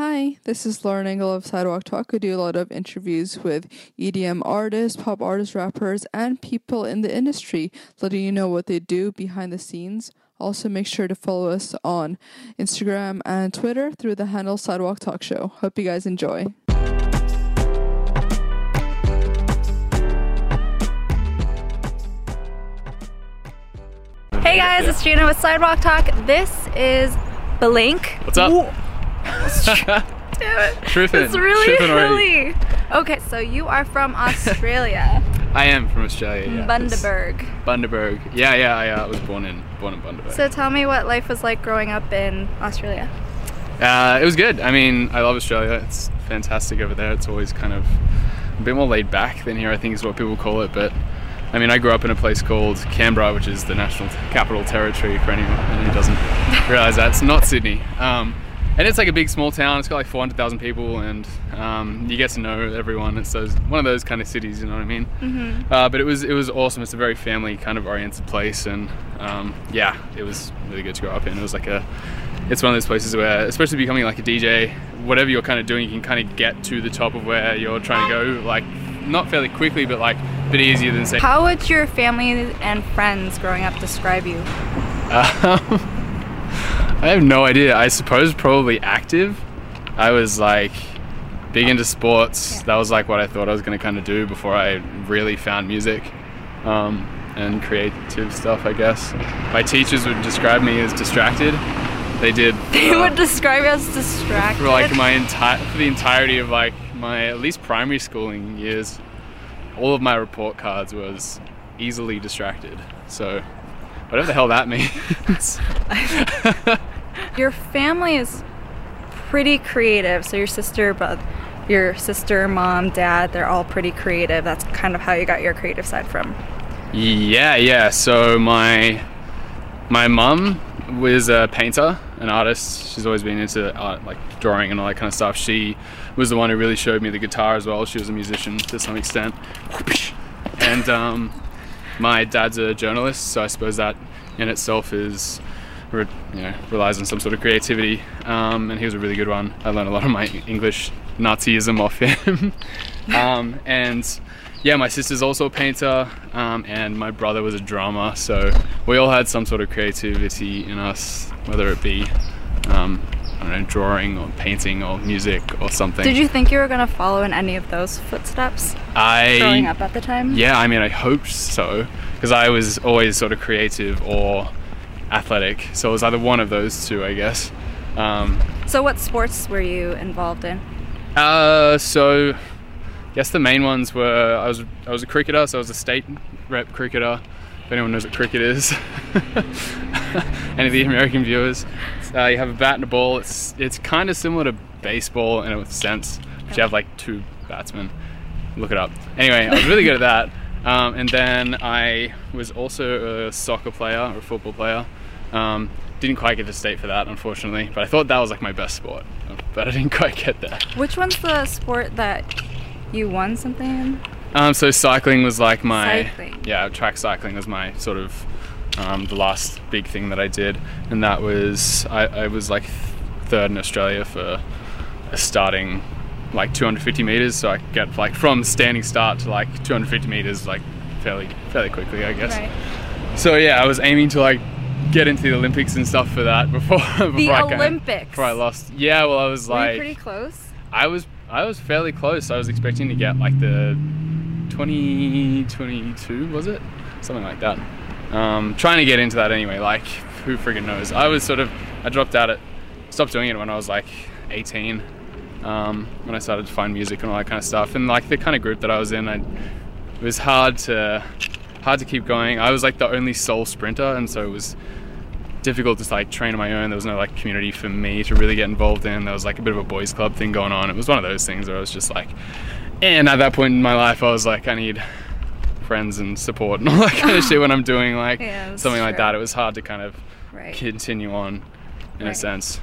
Hi, this is Lauren Engel of Sidewalk Talk. I do a lot of interviews with EDM artists, pop artists, rappers, and people in the industry, letting you know what they do behind the scenes. Also, make sure to follow us on Instagram and Twitter through the handle Sidewalk Talk Show. Hope you guys enjoy. Hey guys, it's Jina with Sidewalk Talk. This is Blanke. What's up? Damn it. It's really early. Okay, so you are from Australia, I am from Australia. Yeah. Bundaberg. It's Bundaberg. Yeah, yeah. I uh, was born in born in Bundaberg. So tell me what life was like growing up in Australia. uh, it was good. I mean, I love Australia. It's fantastic over there. It's always kind of a bit more laid back than here. I think is what people call it. But I mean, I grew up in a place called Canberra, which is the national capital territory for anyone who doesn't realize that. It's not Sydney. Um, and it's like a big small town. It's got like 400,000 people, and um, you get to know everyone. It's those, one of those kind of cities, you know what I mean? Mm-hmm. Uh, but it was it was awesome. It's a very family kind of oriented place, and um, yeah, it was really good to grow up in. It was like a, it's one of those places where, especially becoming like a DJ, whatever you're kind of doing, you can kind of get to the top of where you're trying to go, like not fairly quickly, but like a bit easier than say. How would your family and friends growing up describe you? Um, I have no idea. I suppose probably active. I was like big into sports. Yeah. That was like what I thought I was going to kind of do before I really found music um, and creative stuff. I guess my teachers would describe me as distracted. They did. They uh, would describe you as distracted. for like my entire for the entirety of like my at least primary schooling years. All of my report cards was easily distracted. So whatever the hell that means. your family is pretty creative. So your sister, but your sister, mom, dad, they're all pretty creative. That's kind of how you got your creative side from. Yeah, yeah. So my my mum was a painter, an artist. She's always been into art, like drawing and all that kind of stuff. She was the one who really showed me the guitar as well. She was a musician to some extent. And um, my dad's a journalist, so I suppose that in itself is, you know, relies on some sort of creativity. Um, and he was a really good one. I learned a lot of my English Nazism off him. um, and yeah, my sister's also a painter, um, and my brother was a drummer. So we all had some sort of creativity in us, whether it be, um, I don't know, drawing or painting or music or something. Did you think you were gonna follow in any of those footsteps I growing up at the time? yeah, I mean, I hoped so because I was always sort of creative or athletic. So it was either one of those two, I guess. Um, So what sports were you involved in? uh, so, I guess the main ones were I was I was a cricketer, so I was a state rep cricketer. If anyone knows what cricket is, any of the American viewers, uh, you have a bat and a ball. It's it's kind of similar to baseball in a sense, but you have like two batsmen. Look it up. Anyway, I was really good at that. Um, and then I was also a soccer player or a football player. Um, didn't quite get to state for that, unfortunately, but I thought that was like my best sport. But I didn't quite get there. Which one's the sport that you won something in? Um, so cycling was like my Cycling. yeah track cycling was my sort of um, the last big thing that I did, and that was I, I was like third in Australia for a starting like 250 meters, so I could get like from standing start to like 250 meters like fairly fairly quickly, I guess. Right. So yeah, I was aiming to like get into the Olympics and stuff for that before before The I Olympics. before I lost. Yeah, well I was Were like pretty close? I was I was fairly close. I was expecting to get like the 2022 was it? Something like that. Um, trying to get into that anyway. Like who friggin' knows? I was sort of I dropped out at stopped doing it when I was like 18. Um, when I started to find music and all that kind of stuff, and like the kind of group that I was in, I, it was hard to hard to keep going. I was like the only sole sprinter, and so it was difficult to like train on my own. There was no like community for me to really get involved in. There was like a bit of a boys' club thing going on. It was one of those things where I was just like, and at that point in my life, I was like, I need friends and support and all that kind of shit when I'm doing like Yeah, something like that. It was hard to kind of Right. continue on in Right. a sense.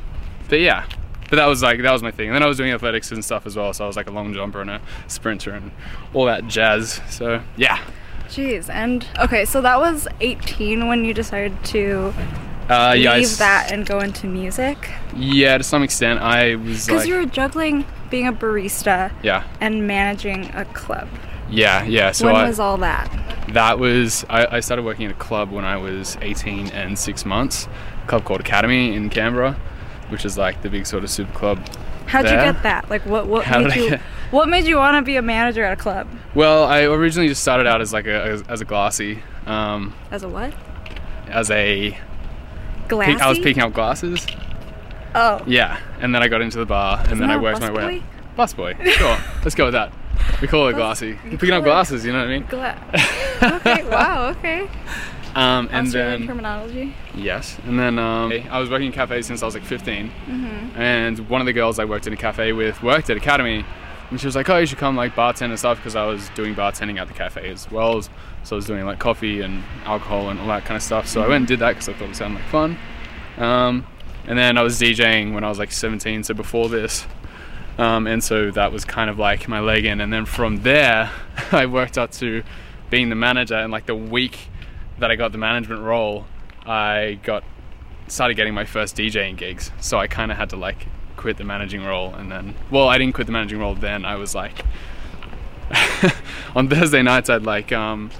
But yeah. But that was like that was my thing. And then I was doing athletics and stuff as well, so I was like a long jumper and a sprinter and all that jazz. So yeah. Jeez, and okay, so that was 18 when you decided to Uh, leave yeah, s- that and go into music? Yeah, to some extent, I was Because like, you were juggling being a barista yeah, and managing a club. Yeah, yeah. So when I, was all that? that was I, I started working at a club when I was 18 and six months. A club called Academy in Canberra, which is like the big sort of super club. How'd you get that? Like, what what How made you get- what made you want to be a manager at a club? Well, I originally just started out as like a as, as a glassy, um, As a what? as a Glassy. pe- I was picking up glasses. Oh. Yeah, and then I got into the bar, and Isn't then I worked my way. Busboy, sure. Let's go with that. We call it Bus- glassy. you You're picking up it- glasses, you know what I mean? Gla- okay. Wow. Okay. Um, and Australian then terminology. yes, and then um, I was working in cafes since I was like 15, Mm-hmm. and one of the girls I worked in a cafe with worked at Academy, and she was like, "Oh, you should come like bartend and stuff," because I was doing bartending at the cafe as well. as- So I was doing like coffee and alcohol and all that kind of stuff. So I went and did that because I thought it sounded like fun. Um, and then I was DJing when I was like 17, so before this. Um, and so that was kind of like my leg in. And then from there, I worked up to being the manager. And like the week that I got the management role, I got started getting my first DJing gigs. So I kind of had to like quit the managing role. And then, well, I didn't quit the managing role then. I was like, on Thursday nights, I'd like, um,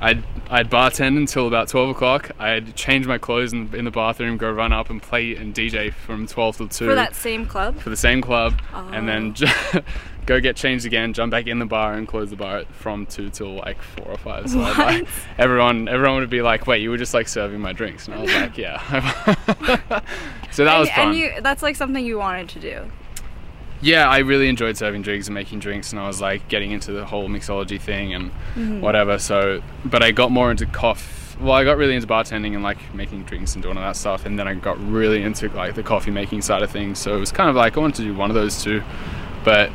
I'd I'd bartend until about twelve o'clock. I'd change my clothes in, in the bathroom, go run up and play and DJ from twelve till two For that same club. for the same club, oh. and then Oh. ju- go get changed again, jump back in the bar, and close the bar from two till like four or five. So I'd, like, everyone everyone would be like, "Wait, you were just like serving my drinks?" And I was like, "Yeah." so that and, was fun. And you, that's like something you wanted to do. Yeah, I really enjoyed serving drinks and making drinks, and I was like getting into the whole mixology thing and Mm-hmm. whatever. So, but I got more into coffee. Well, I got really into bartending and like making drinks and doing all that stuff, and then I got really into like the coffee making side of things. So it was kind of like I wanted to do one of those two, but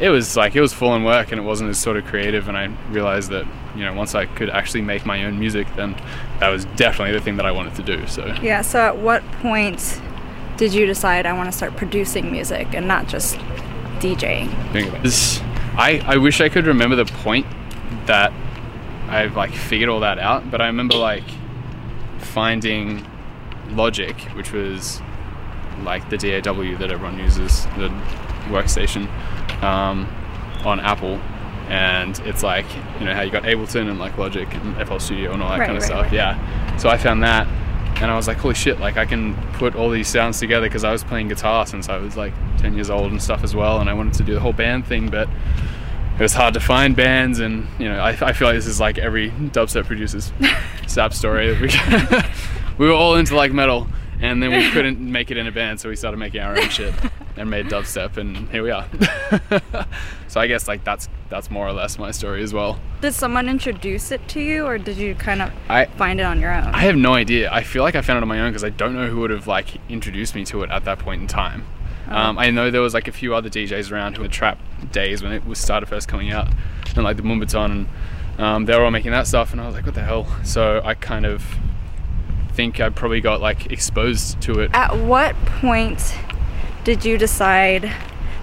it was like it was full on work and it wasn't as sort of creative. And I realized that you know once I could actually make my own music, then that was definitely the thing that I wanted to do. So Yeah. So at what point did you decide I want to start producing music and not just DJing? this. I, I wish I could remember the point that I've like figured all that out, but I remember like finding Logic, which was like the DAW that everyone uses, the workstation, um, on Apple. And it's like, you know, how you got Ableton and like Logic and FL Studio and all that Right, kind of right, stuff. right. Yeah. So I found that and I was like, holy shit, like I can put all these sounds together because I was playing guitar since I was like 10 years old and stuff as well. And I wanted to do the whole band thing, but it was hard to find bands. And, you know, I, I feel like this is like every dubstep producer's sap story. We, we were all into like metal and then we couldn't make it in a band. So we started making our own shit and made dubstep and here we are. so I guess like that's, that's more or less my story as well. Did someone introduce it to you, or did you kind of I, find it on your own? I have no idea. I feel like I found it on my own because I don't know who would have like introduced me to it at that point in time. Um, I know there was like a few other DJs around who were trap days when it was started first coming out, and like the moombahton, and um, they were all making that stuff, and I was like, what the hell? So I kind of think I probably got like exposed to it. At what point did you decide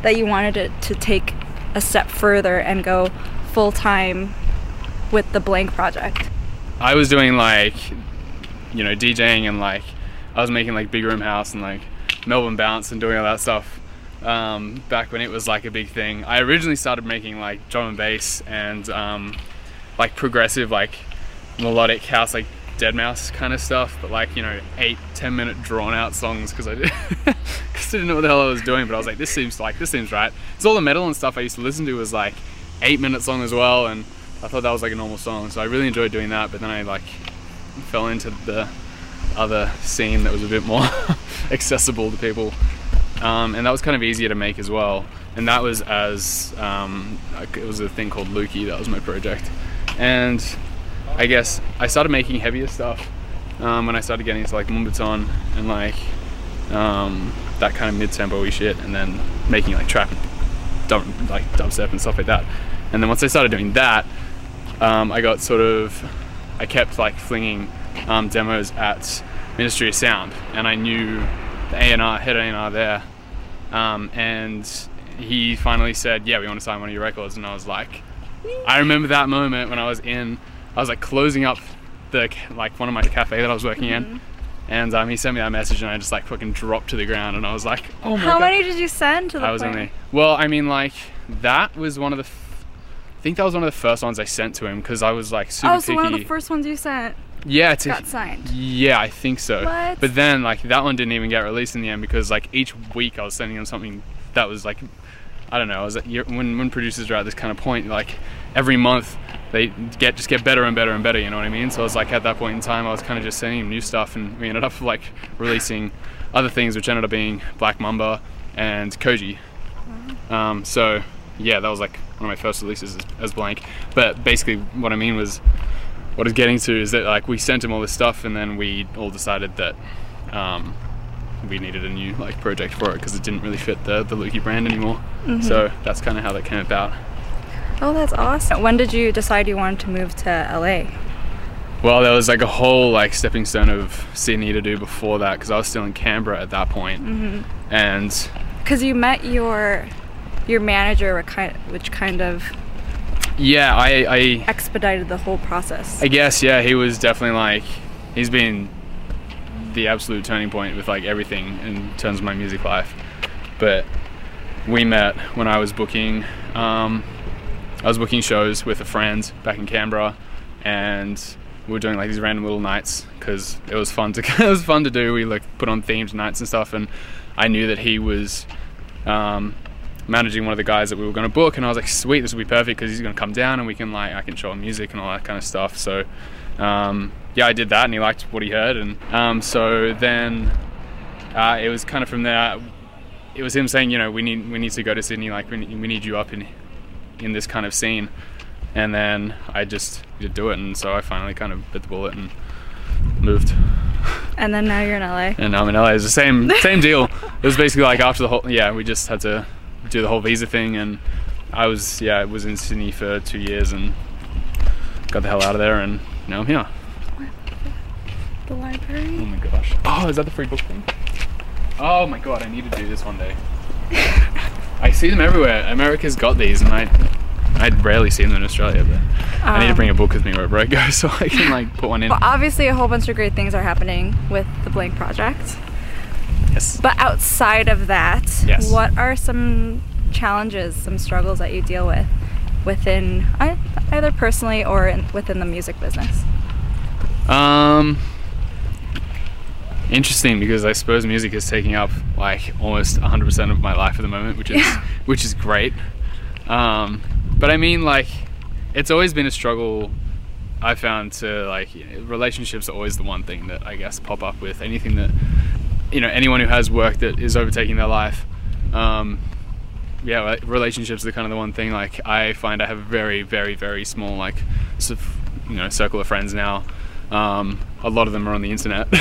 that you wanted it to take a step further and go full time with the Blanke project? I was doing like, you know, DJing and like, I was making like Big Room House and like Melbourne Bounce and doing all that stuff um, back when it was like a big thing. I originally started making like drum and bass and um, like progressive, like melodic house, like Deadmau5 kind of stuff, but like, you know, eight, ten minute drawn out songs because I, did, I didn't know what the hell I was doing, but I was like, this seems like, this seems right. It's all the metal and stuff I used to listen to was like eight minutes long as well, and I thought that was like a normal song, so I really enjoyed doing that. But then I like fell into the other scene that was a bit more accessible to people, um, and that was kind of easier to make as well. And that was as um, it was a thing called Lukey. That was my project, and I guess I started making heavier stuff um, when I started getting into like moombahton and like um, that kind of mid-tempo shit, and then making like trap, dub, like dubstep and stuff like that. And then once I started doing that, um, I got sort of, I kept like flinging um, demos at Ministry of Sound, and I knew the A&R, head A&R there, um, and he finally said, "Yeah, we want to sign one of your records," and I was like, I remember that moment when I was in, I was like closing up the like one of my cafe that I was working in, And um, he sent me that message, and I just like fucking dropped to the ground, and I was like, "Oh my How god!" many did you send to the I was only well. I mean, like that was one of the. F- I think that was one of the first ones I sent to him because I was like super Oh, so picky. one of the first ones you sent yeah, to, got signed. yeah, I think so. What? But then like that one didn't even get released in the end because like each week I was sending him something that was like I don't know. I was you're- when when producers are at this kind of point like every month they get just get better and better and better. You know what I mean? So I was like at that point in time I was kind of just sending him new stuff and we ended up like releasing other things which ended up being Black Mamba and Koji. Um, so yeah, that was like one of my first releases as, as Blanke. But basically what I mean was what I was getting to is that like we sent him all this stuff and then we all decided that um, we needed a new like project for it because it didn't really fit the the Lukey brand anymore. So that's kind of how that came about. Oh, that's awesome. When did you decide you wanted to move to LA? Well, there was like a whole like stepping stone of Sydney to do before that because I was still in Canberra at that point. and Because you met your your manager, which kind of yeah, I, I expedited the whole process. I guess yeah, he was definitely like he's been the absolute turning point with like everything in terms of my music life. But we met when I was booking um, I was booking shows with a friend back in Canberra and we were doing like these random little nights because it was fun to it was fun to do. We like put on themed nights and stuff and I knew that he was um, managing one of the guys that we were going to book and I was like sweet this will be perfect because he's going to come down and we can like I can show him music and all that kind of stuff so um, yeah I did that and he liked what he heard and um, so then uh, it was kind of from there it was him saying you know we need we need to go to Sydney like we need, we need you up in in this kind of scene and then I just did do it and so I finally kind of bit the bullet and moved and then now you're in LA. and now I'm in LA. It's the same same deal. It was basically like after the whole yeah, we just had to do the whole visa thing, and I was yeah, I was in Sydney for two years and got the hell out of there, and now I'm here. The library. Oh my gosh! Oh, is that the free book thing? Oh my god, I need to do this one day. I see them everywhere. America's got these, and I I'd rarely see them in Australia, but I need to Um, bring a book with me wherever I go so I can like put one in. Well, obviously, a whole bunch of great things are happening with the Blanke Project. Yes. But outside of that, Yes. what are some challenges, some struggles that you deal with within either personally or in, within the music business? Um, interesting because I suppose music is taking up like almost 100% of my life at the moment, which is Yeah. which is great. Um, but I mean, like, it's always been a struggle. I found to like relationships are always the one thing that I guess pop up with anything that you know anyone who has work that is overtaking their life. Um, yeah, relationships are kind of the one thing. Like I find I have a very, very, very small like, you know, circle of friends now. Um, a lot of them are on the internet.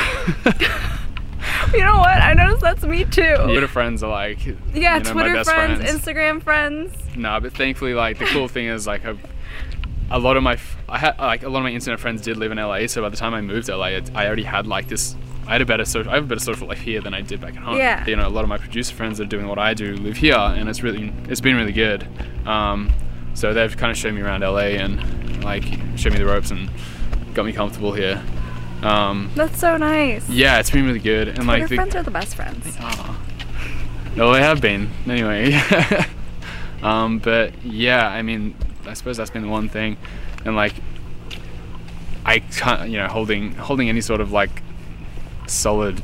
You know what? I noticed that's me too. Twitter friends are like, Yeah, you know, Twitter friends, friends. Instagram friends. No, but thankfully, like the cool thing is like a, a lot of my, I had like a lot of my internet friends did live in LA. So by the time I moved to LA, I, I already had like this. I had a better social. I have a better social life here than I did back at home. Yeah. You know, a lot of my producer friends that are doing what I do live here, and it's really, it's been really good. Um, so they've kind of shown me around LA and like showed me the ropes and got me comfortable here. Um, That's so nice. yeah, it's been really good. And like the, friends are the best friends. No, they have been. Anyway. um, but yeah, I mean, I suppose that's been the one thing, and like, I can't, you know, holding holding any sort of like solid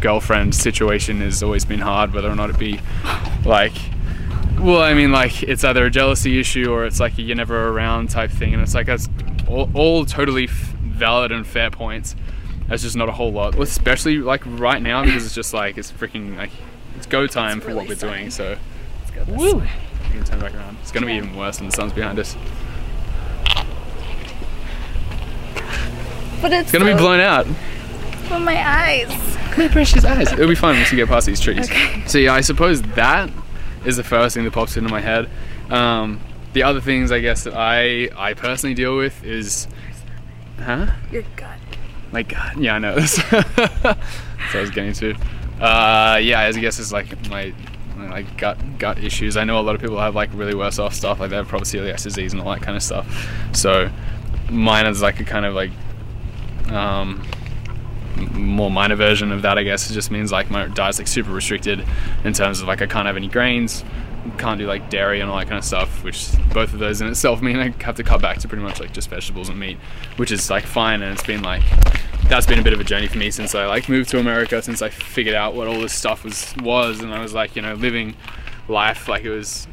girlfriend situation has always been hard, whether or not it be like. Well, I mean, like it's either a jealousy issue or it's like a you're never around type thing, and it's like that's all, all totally f- valid and fair points. That's just not a whole lot, especially like right now because it's just like it's freaking like it's go time for what we're doing. So Let's go this Woo. way. can turn back around. It's gonna be even worse when the sun's behind us. But it's It's gonna be blown out. on my eyes. My precious eyes. It'll be fun once you get past these trees. Okay. So yeah, I suppose that is the first thing that pops into my head. Um, the other things I guess that I I personally deal with is, huh? Your gut. My gut. yeah, I know. That's what I was getting to. Uh, yeah, I guess it's like my, my like gut gut issues. I know a lot of people have like really worse off stuff, like they have probably celiac disease and all that kind of stuff. So mine is like a kind of like, um, more minor version of that, I guess. It just means like my diet's like super restricted in terms of like I can't have any grains, can't do like dairy and all that kind of stuff. Which both of those in itself mean I have to cut back to pretty much like just vegetables and meat, which is like fine. And it's been like that's been a bit of a journey for me since I like moved to America, since I figured out what all this stuff was was, and I was like you know living life like it was.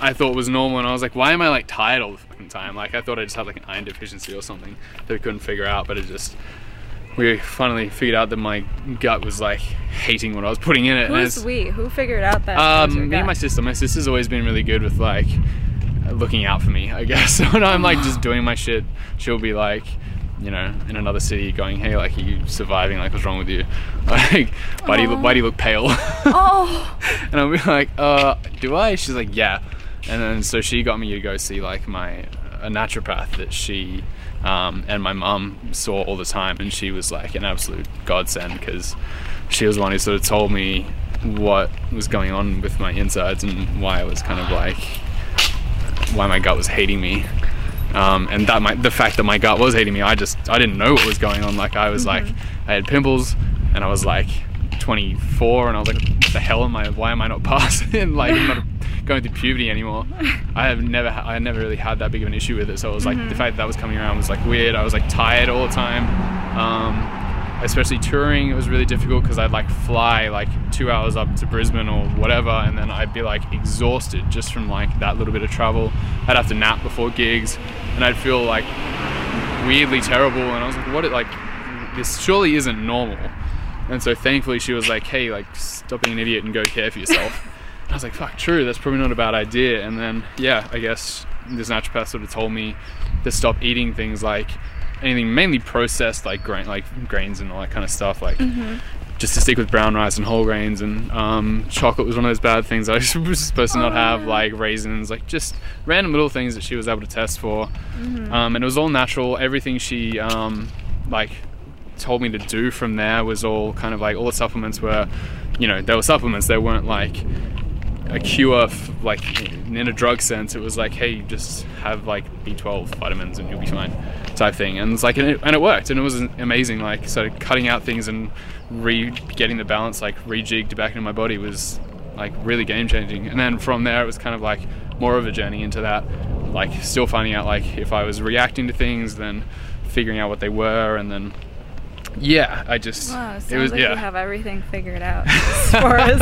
I thought was normal, and I was like, why am I like tired all the fucking time? Like I thought I just had like an iron deficiency or something that I couldn't figure out, but it just we finally figured out that my gut was like hating what I was putting in it. Who's we? Who figured out that? it was your um, me and my sister. My sister's always been really good with like looking out for me. I guess when I'm like just doing my shit, she'll be like, you know, in another city, going, "Hey, like, are you surviving? Like, what's wrong with you? Like, why do you look, why do you look pale?" Oh, and I'll be like, "Uh, do I?" She's like, "Yeah." And then so she got me to go see like my a naturopath that she um, and my mum saw all the time, and she was like an absolute godsend because she was the one who sort of told me what was going on with my insides and why I was kind of like why my gut was hating me. Um, and that my, the fact that my gut was hating me, I just I didn't know what was going on. Like I was like I had pimples, and I was like 24, and I was like, what the hell am I? Why am I not passing? like I'm not going through puberty anymore. I have never I never really had that big of an issue with it. So it was like the fact that that was coming around was like weird. I was like tired all the time. Um, especially touring, it was really difficult because I'd like fly like two hours up to Brisbane or whatever, and then I'd be like exhausted just from like that little bit of travel. I'd have to nap before gigs, and I'd feel like weirdly terrible. And I was like, what? It like this surely isn't normal. And so thankfully she was like, hey, like stop being an idiot and go care for yourself. And I was like, fuck, true, that's probably not a bad idea. And then, yeah, I guess this naturopath sort of told me to stop eating things like anything mainly processed, like grain, like grains and all that kind of stuff. Like, just to stick with brown rice and whole grains. And um, chocolate was one of those bad things I was supposed to not have, like raisins, like just random little things that she was able to test for. Um, and it was all natural. Everything she um, like told me to do from there was all kind of like all the supplements were, you know, they were supplements. They weren't like a cure, like in a drug sense. It was like, hey, just have like B12 vitamins and you'll be fine, type thing. And it's like, and it, and it worked, and it was amazing. Like, so cutting out things and re getting the balance like rejigged back into my body was like really game changing. And then from there, it was kind of like more of a journey into that, like still finding out like if I was reacting to things, then figuring out what they were, and then yeah, I just wow, it sounds it was like yeah. you have everything figured out as far as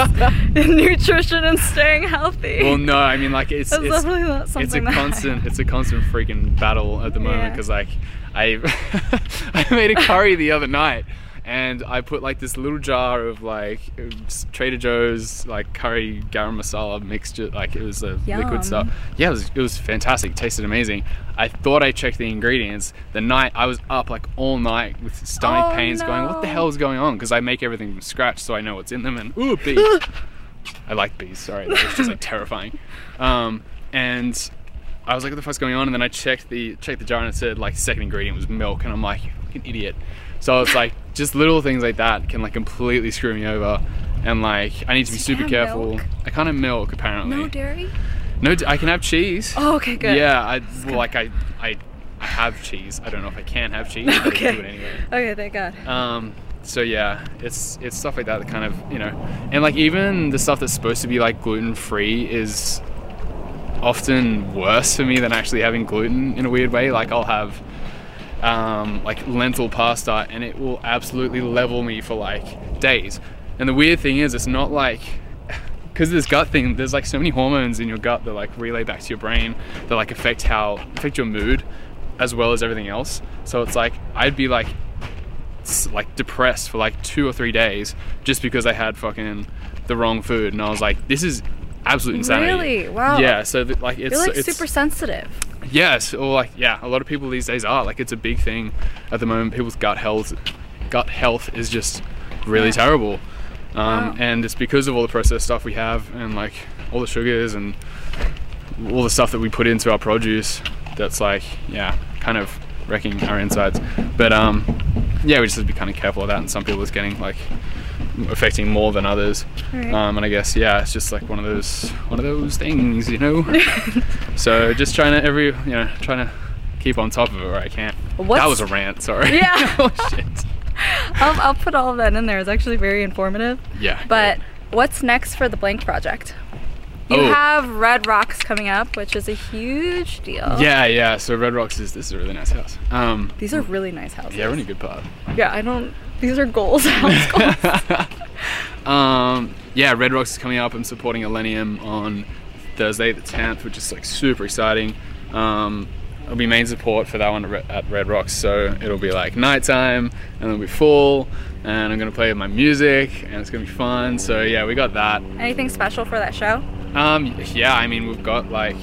nutrition and staying healthy. well, no, I mean like it's That's it's definitely not something it's a constant it's a constant freaking battle at the moment Yeah. because like I I made a curry the other night and I put like this little jar of like Trader Joe's like curry garam masala mixture like it was a Yum. liquid stuff yeah it was, it was fantastic it tasted amazing I thought I checked the ingredients the night I was up like all night with stomach Oh, pains going what the hell is going on because I make everything from scratch so I know what's in them and ooh bee I like bees. Sorry, that was just like terrifying. Um, and I was like, "What the fuck's going on?" And then I checked the checked the jar and it said like second ingredient was milk, and I'm like, "You fucking idiot." So I was like just little things like that can like completely screw me over, and like I need to be So super careful. milk? I can't have milk apparently. no dairy. No, I can have cheese. Oh, okay, good. Yeah, I well, like I I I have cheese. I don't know if I can have cheese. But I Okay. do it anyway. Okay, thank God. Um, so yeah, it's it's stuff like that that kind of you know, and like even the stuff that's supposed to be like gluten free is often worse for me than actually having gluten in a weird way. Like I'll have um, like lentil pasta, and it will absolutely level me for like days. And the weird thing is, it's not like because this gut thing. There's like so many hormones in your gut that like relay back to your brain that like affect how affect your mood as well as everything else. So it's like I'd be like like depressed for like two or three days just because I had fucking the wrong food, and I was like, this is absolute insanity. Really? Wow. Yeah. So that, like it's like it's super sensitive. Yes, or like yeah, a lot of people these days are like it's a big thing at the moment. People's gut health, gut health is just really Yeah. terrible, um, Wow. and it's because of all the processed stuff we have and like all the sugars and all the stuff that we put into our produce. That's like yeah, kind of wrecking our insides. But um, yeah, we just have to be kind of careful of that. And some people it's getting like affecting more than others. Right. Um, and I guess yeah, it's just like one of those one of those things, you know. so just trying to every you know trying to keep on top of it where I can. What's- That was a rant. Sorry. Yeah. oh shit. I'll, I'll put all of that in there. It's actually very informative. Yeah. But what's next for the Blanke project? You Oh. have Red Rocks coming up, which is a huge deal. Yeah, yeah. So Red Rocks is this is a really nice house. Um, These are really nice houses. yeah, we're in a good part. Yeah, I don't. These are goals. house goals. Um, yeah, Red Rocks is coming up. I'm supporting Illenium on Thursday the 10th, which is like super exciting. Um, it'll be main support for that one at Red Rocks, so it'll be like nighttime and it'll be full. And I'm gonna play my music, and it's gonna be fun. So yeah, we got that. Anything special for that show? Um, yeah, I mean, we've got like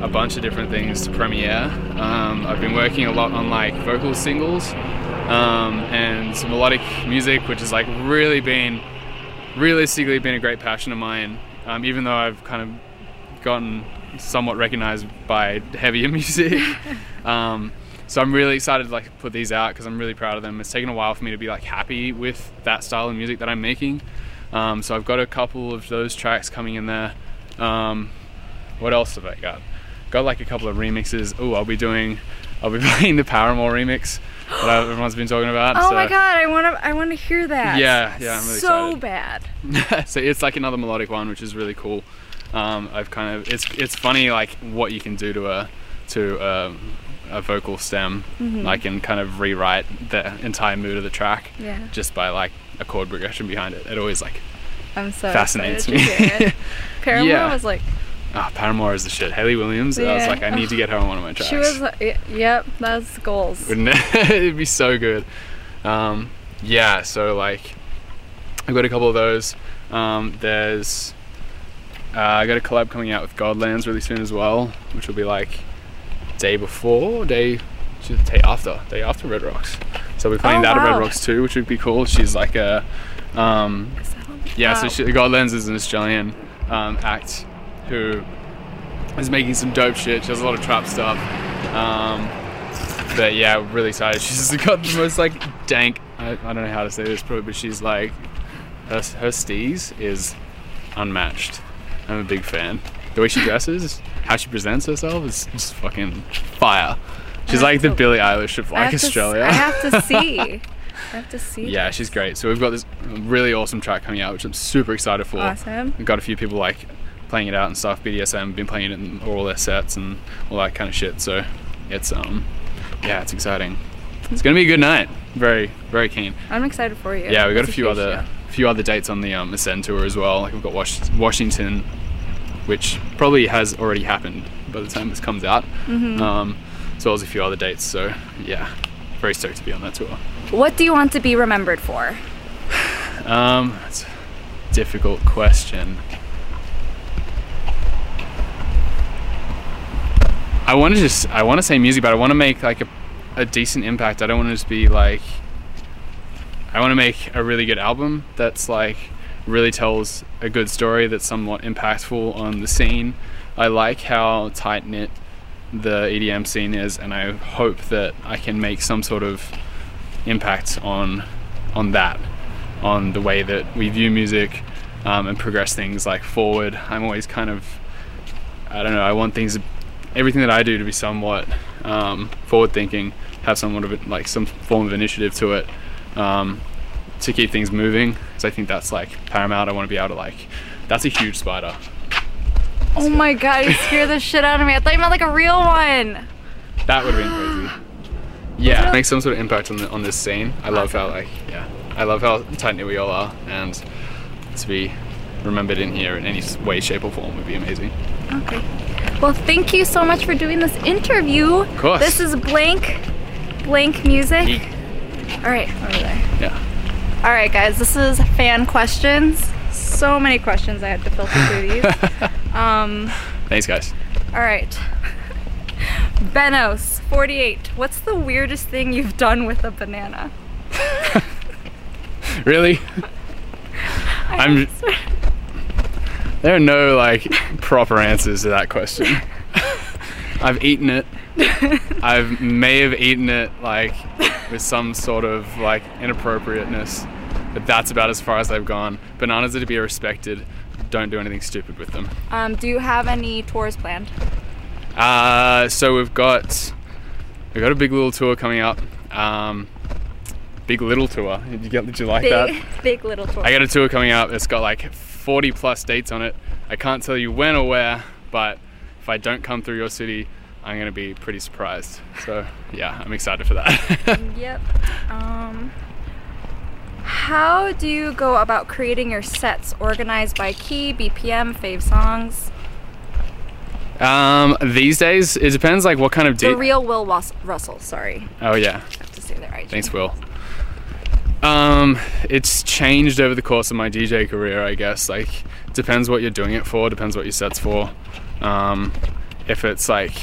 a bunch of different things to premiere. Um, I've been working a lot on like vocal singles um, and some melodic music, which has like really been, realistically, been a great passion of mine. Um, even though I've kind of gotten somewhat recognized by heavier music. um, so I'm really excited to like put these out because I'm really proud of them. It's taken a while for me to be like happy with that style of music that I'm making. Um, so I've got a couple of those tracks coming in there. Um, what else have I got? Got like a couple of remixes. Oh, I'll be doing, I'll be playing the Paramore remix that everyone's been talking about. Oh so, my god, I want to. I want to hear that. Yeah, yeah, I'm really so excited. bad. so it's like another melodic one, which is really cool. Um, I've kind of it's it's funny like what you can do to a to a, a vocal stem, Mm-hmm. like and kind of rewrite the entire mood of the track Yeah. just by like a chord progression behind it. It always like I'm so fascinates me. to hear it. Paramore Yeah. was like, oh, Paramore is the shit. Hayley Williams. I was like, I need to get her on one of my tracks. she was. Like, yep, that's goals. Wouldn't it? It'd be so good. Um, yeah, so like, I've got a couple of those. Um, there's, uh, I got a collab coming out with Godlands really soon as well, which will be like day before, day, day after, day after Red Rocks. So we're playing Oh, that at. Red Rocks too, which would be cool. She's like a, um, yeah, so she, Godlands is an Australian um, act who is making some dope shit. She does a lot of trap stuff. Um, but yeah, we're really excited. She's got the most like dank. I, I don't know how to say this, probably, but she's like her her steez is unmatched. I'm a big fan. The way she dresses, how she presents herself is just fucking fire. She's like the to- Billie Eilish of like to Australia. I have to see. I have to see. yeah, she's great. So we've got this really awesome track coming out, which I'm super excited for. Awesome. We've got a few people like playing it out and stuff. BTSM been playing it in all their sets and all that kind of shit. So it's um yeah, it's exciting. It's gonna be a good night. Very very keen. I'm excited for you. Yeah, we got It's a few other deal. Few other dates on the um, Ascend tour as well. Like we've got Wash- Washington, which probably has already happened by the time this comes out. Mm-hmm. Um, as well as a few other dates. So yeah, very stoked to be on that tour. What do you want to be remembered for? Um, it's a difficult question. I want to just I want to say music, but I want to make like a, a decent impact. I don't want to just be like I want to make a really good album that's like really tells a good story that's somewhat impactful on the scene. I like how tight knit the EDM scene is, and I hope that I can make some sort of impact on on that, on the way that we view music um, and progress things like forward. I'm always kind of I don't know. I want things, everything that I do, to be somewhat um, forward thinking, have somewhat of it, like some form of initiative to it, um, to keep things moving. Because I think that's like paramount. I want to be able to like, that's a huge spider. Oh my god, you scared the shit out of me. I thought you meant like a real one. That would have been crazy. Yeah, make some sort of impact on the, on this scene. I love how like yeah, I love how tight knit we all are, and to be remembered in here in any way, shape, or form would be amazing. Okay. Well, thank you so much for doing this interview. Of course. This is Blanke, Blanke Music. All right, over there. Yeah. All right, guys, this is fan questions. So many questions I had to filter through these. um, Thanks, guys. all right. Benos, 48. What's the weirdest thing you've done with a banana? Really? I'm. There are no like proper answers to that question. I've eaten it. I've may have eaten it like with some sort of like inappropriateness, but that's about as far as I've gone. Bananas are to be respected. Don't do anything stupid with them. Um, do you have any tours planned? Uh, so we've got we've got a big little tour coming up. Um, big little tour. Did you get? Did you like Big, that? big little tour. I got a tour coming up. It's got like 40 plus dates on it. I can't tell you when or where, but if I don't come through your city, I'm gonna be pretty surprised. So yeah, I'm excited for that. Yep. Um, how do you go about creating your sets? Organized by key, BPM, fave songs? um, these days, it depends like what kind of The real Will Was- Russell. Sorry, oh yeah, I have to say that right. thanks, Will. Um, it's changed over the course of my DJ career, I guess. Like, depends what you're doing it for, depends what your set's for. Um, if it's like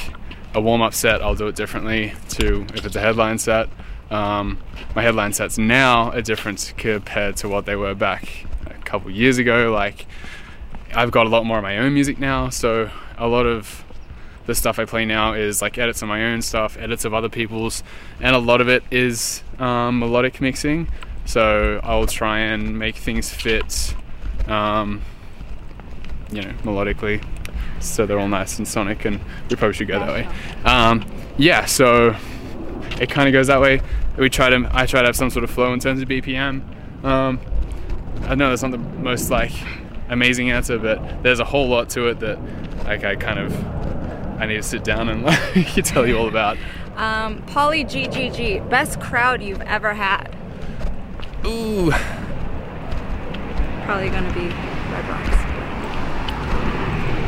a warm up set, I'll do it differently to if it's a headline set. Um, my headline sets now are different compared to what they were back a couple years ago. Like, I've got a lot more of my own music now, so a lot of the stuff I play now is like edits of my own stuff, edits of other people's, and a lot of it is um, melodic mixing. So I'll try and make things fit, um, you know, melodically, so they're all nice and sonic, and we probably should go that way. Um, yeah, so it kind of goes that way. We try to, I try to have some sort of flow in terms of BPM. Um, I know that's not the most like amazing answer, but there's a whole lot to it that like I kind of I need to sit down and like tell you all about. Um, Polly GGG, best crowd you've ever had? Ooh, Probably gonna be Red Rocks.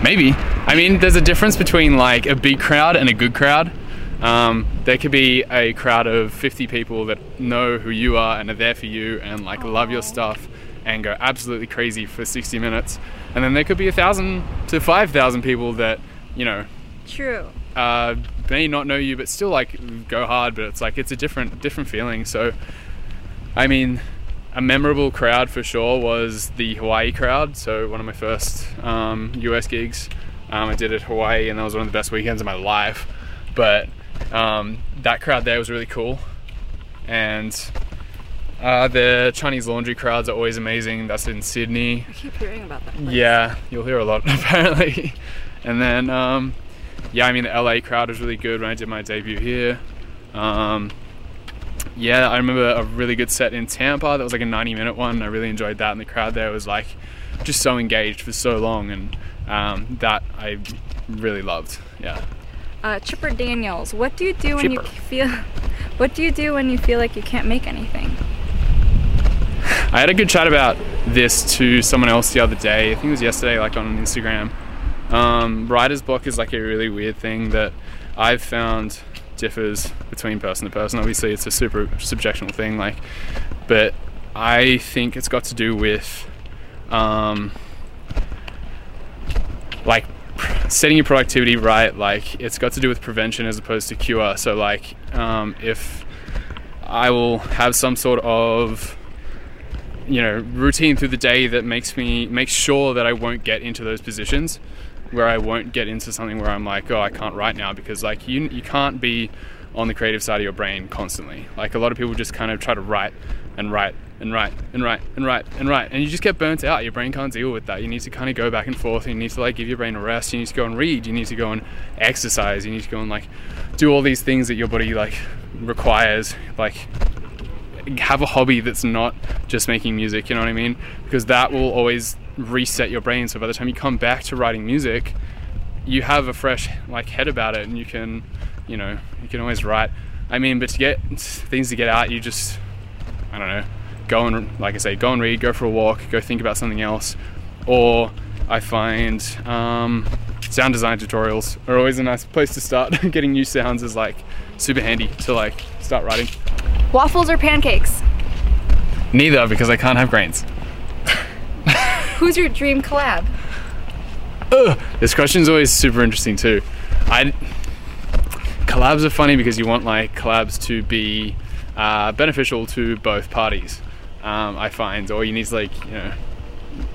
Maybe. I mean, there's a difference between like a big crowd and a good crowd. Um, there could be a crowd of 50 people that know who you are and are there for you and like love your stuff and go absolutely crazy for 60 minutes. And then there could be a thousand to 5,000 people that, you know, True. uh, may not know you, but still like go hard. But it's like it's a different different feeling. So, I mean, a memorable crowd for sure was the Hawaii crowd. So one of my first um, US gigs, um, I did at Hawaii, and that was one of the best weekends of my life. But um, that crowd there was really cool, and. Uh, the Chinese laundry crowds are always amazing. That's in Sydney. I keep hearing about that. place. Yeah, you'll hear a lot apparently. And then, um, yeah, I mean the LA crowd was really good when I did my debut here. Um, yeah, I remember a really good set in Tampa. That was like a 90 minute one. I really enjoyed that, and the crowd there was like just so engaged for so long, and um, that I really loved. Yeah. Uh, Chipper Daniels, what do you do when you feel? What do you do when you feel like you can't make anything? I had a good chat about this to someone else the other day. I think it was yesterday, like on Instagram. Um, writer's block is like a really weird thing that I've found differs between person to person. Obviously, it's a super subjectional thing, like, but I think it's got to do with, um, like, setting your productivity right. Like, it's got to do with prevention as opposed to cure. So, like, um, if I will have some sort of you know routine through the day that makes me make sure that I won't get into those positions where I won't get into something where I'm like oh I can't write now because like you you can't be on the creative side of your brain constantly. Like a lot of people just kind of try to write and write and write and write and write and write and you just get burnt out. Your brain can't deal with that. You need to kind of go back and forth. You need to like give your brain a rest. You need to go and read. You need to go and exercise. You need to go and like do all these things that your body like requires. Like have a hobby that's not just making music, you know what I mean? Because that will always reset your brain. So by the time you come back to writing music, you have a fresh like head about it and you can, you know, you can always write. I mean, but to get things to get out, you just I don't know, go and like I say, go and read, go for a walk, go think about something else. Or I find um, sound design tutorials are always a nice place to start. Getting new sounds is like super handy to like start writing. Waffles or pancakes? Neither, because I can't have grains. Who's your dream collab? Ugh, this question's always super interesting too. I collabs are funny because you want like collabs to be uh, beneficial to both parties. Um, I find, or you need to like you know,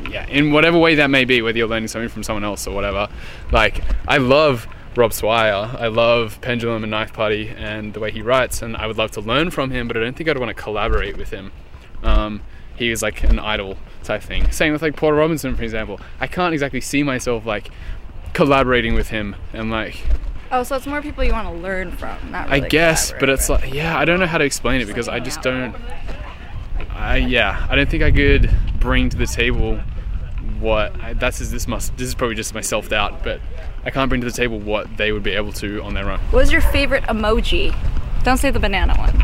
yeah, in whatever way that may be, whether you're learning something from someone else or whatever. Like I love Rob Swire. I love Pendulum and Knife Party and the way he writes, and I would love to learn from him, but I don't think I'd want to collaborate with him. Um, he is like an idol type thing. Same with like Porter Robinson, for example. I can't exactly see myself like collaborating with him and like Oh, so it's more people you want to learn from, not I guess, but it's with. like yeah, I don't know how to explain it because I just don't. I yeah, I don't think I could bring to the table what I, that's is this must this is probably just my self doubt, but I can't bring to the table what they would be able to on their own. What was your favorite emoji? Don't say the banana one.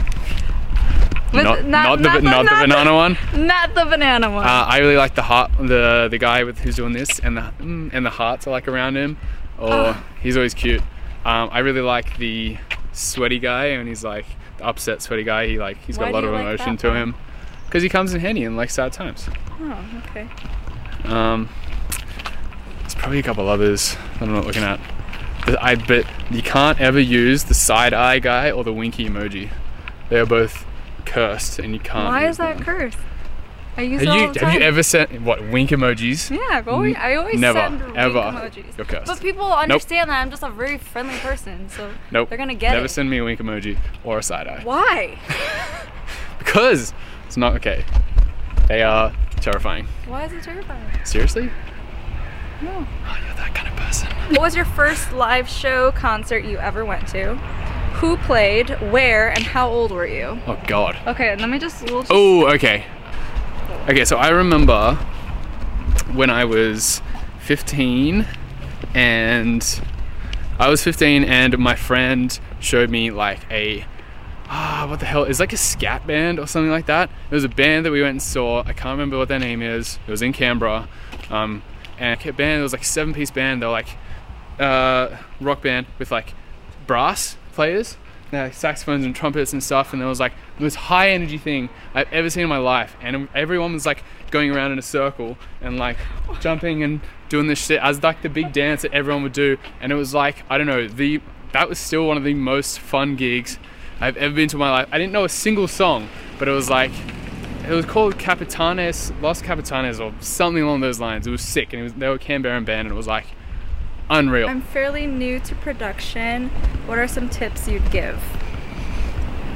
With- Not, not, the, not, the banana one. Not the banana one. Uh, I really like the heart, the the guy with who's doing this, and the mm, and the hearts are like around him. Or Oh. he's always cute. Um, I really like the sweaty guy, and he's like the upset sweaty guy. He like he's got a lot of like emotion to him because he comes in handy in like sad times. oh, okay. Um, there's probably a couple others that I'm not looking at. But I but you can't ever use the side eye guy or the winky emoji. They are both cursed, and you can't. Why is that cursed? I use Have you have you ever sent what wink emojis? Yeah, I've always, I always Never, send wink ever. emojis. You're cursed. But people understand that I'm just a very friendly person, so Nope. they're gonna get Never it. Never send me a wink emoji or a side eye. Why? Because it's not okay. They are terrifying. Why is it terrifying? Seriously? No. Oh, you're that kind of person. What was your first live show concert you ever went to? Who played? Where? And how old were you? Oh God. Okay, let me just. We'll just Oh, okay. Okay, so I remember when I was 15 and I was 15 and my friend showed me like a ah what the hell? It's like a ska band or something like that. It was a band that we went and saw. I can't remember what their name is. It was in canberra. Um, and a band it was like a seven piece band. They were like uh, rock band with like brass players like, saxophones and trumpets and stuff. And there was like the most high energy thing i've ever seen in my life. And everyone was like going around in a circle and like jumping and doing this shit as like the big dance that everyone would do. And it was like i don't know the that was still one of the most fun gigs i've ever been to my life i didn't know a single song but it was like it was called Capitanes, Los Capitanes, or something along those lines. It was sick, and it was they were a Canberran band, and it was like unreal. I'm fairly new to production. What are some tips you'd give?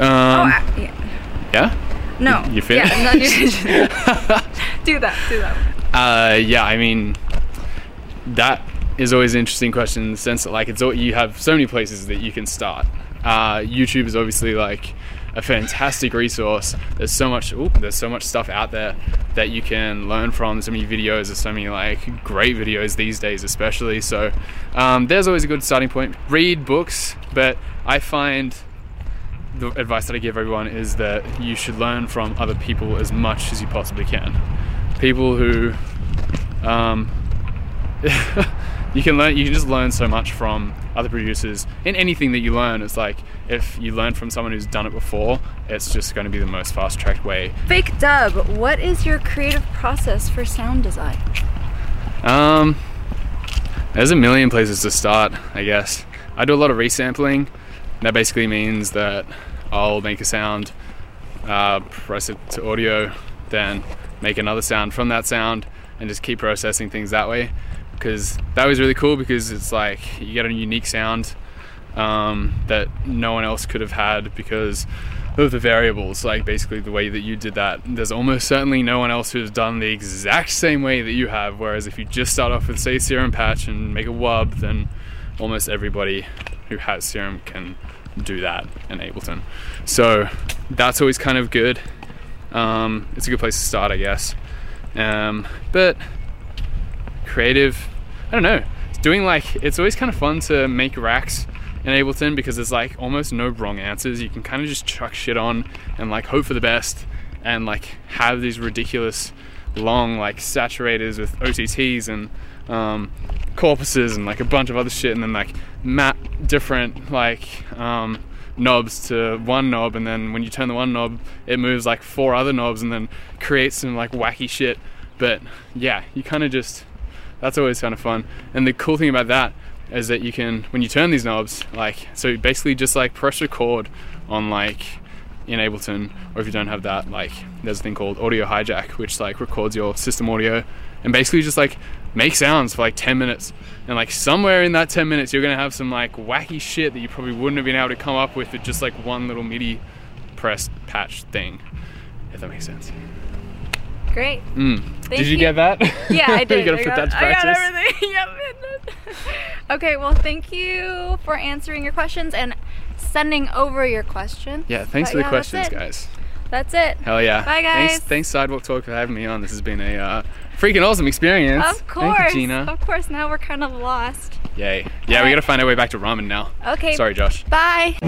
Um, oh, I, yeah. yeah. No. You- you finished? Yeah, no, you do that. Do that. Uh, yeah. I mean, that is always an interesting question in the sense that like it's all, you have so many places that you can start. Uh, YouTube is obviously like a fantastic resource. There's so much. Ooh, there's so much stuff out there that you can learn from. So many videos. There's so many like great videos these days, especially. So um, there's always a good starting point. Read books, but I find the advice that I give everyone is that you should learn from other people as much as you possibly can. People who um, you can learn you can just learn so much from other producers in anything that you learn it's like if you learn from someone who's done it before it's just going to be the most fast tracked way Fake dub. What is your creative process for sound design? um there's a million places to start i guess i do a lot of resampling that basically means that i'll make a sound uh, press it to audio then make another sound from that sound and just keep processing things that way because that was really cool because it's like you get a unique sound um, that no one else could have had because of the variables like basically the way that you did that. There's almost certainly no one else who's done the exact same way that you have whereas if you just start off with say serum patch and make a wub then almost everybody who has serum can do that in ableton. So that's always kind of good. Um, it's a good place to start i guess. Um, but creative. I don't know. It's doing like it's always kind of fun to make racks in ableton because there's like almost no wrong answers. You can kind of just chuck shit on and like hope for the best and like have these ridiculous long like saturators with otts and um, corpuses and like a bunch of other shit and then like map different like um, knobs to one knob and then when you turn the one knob it moves like four other knobs and then creates some like wacky shit. But yeah you kind of just that's always kind of fun. And the cool thing about that is that you can when you turn these knobs like so basically just like press record on like in ableton or if you don't have that like there's a thing called audio hijack which like records your system audio and basically just like make sounds for like 10 minutes. And like somewhere in that 10 minutes you're gonna have some like wacky shit that you probably wouldn't have been able to come up with with just like one little midi press patch thing if that makes sense Great. mm. Thank did you, you. get that Yeah, I did. you gotta I put got, that to I got practice everything. yep. Okay, well, thank you for answering your questions and sending over your question. Yeah, thanks But for the yeah, that's questions, it. guys. That's it. Hell yeah. Bye, Thanks, guys. thanks Sidewalk Talk for having me on. This has been a uh, freaking awesome experience. Of course. Thank you, Jina. Of course, now we're kind of lost. Yay. Yeah, we gotta find our way back to ramen now. Okay. Sorry, Josh. Bye.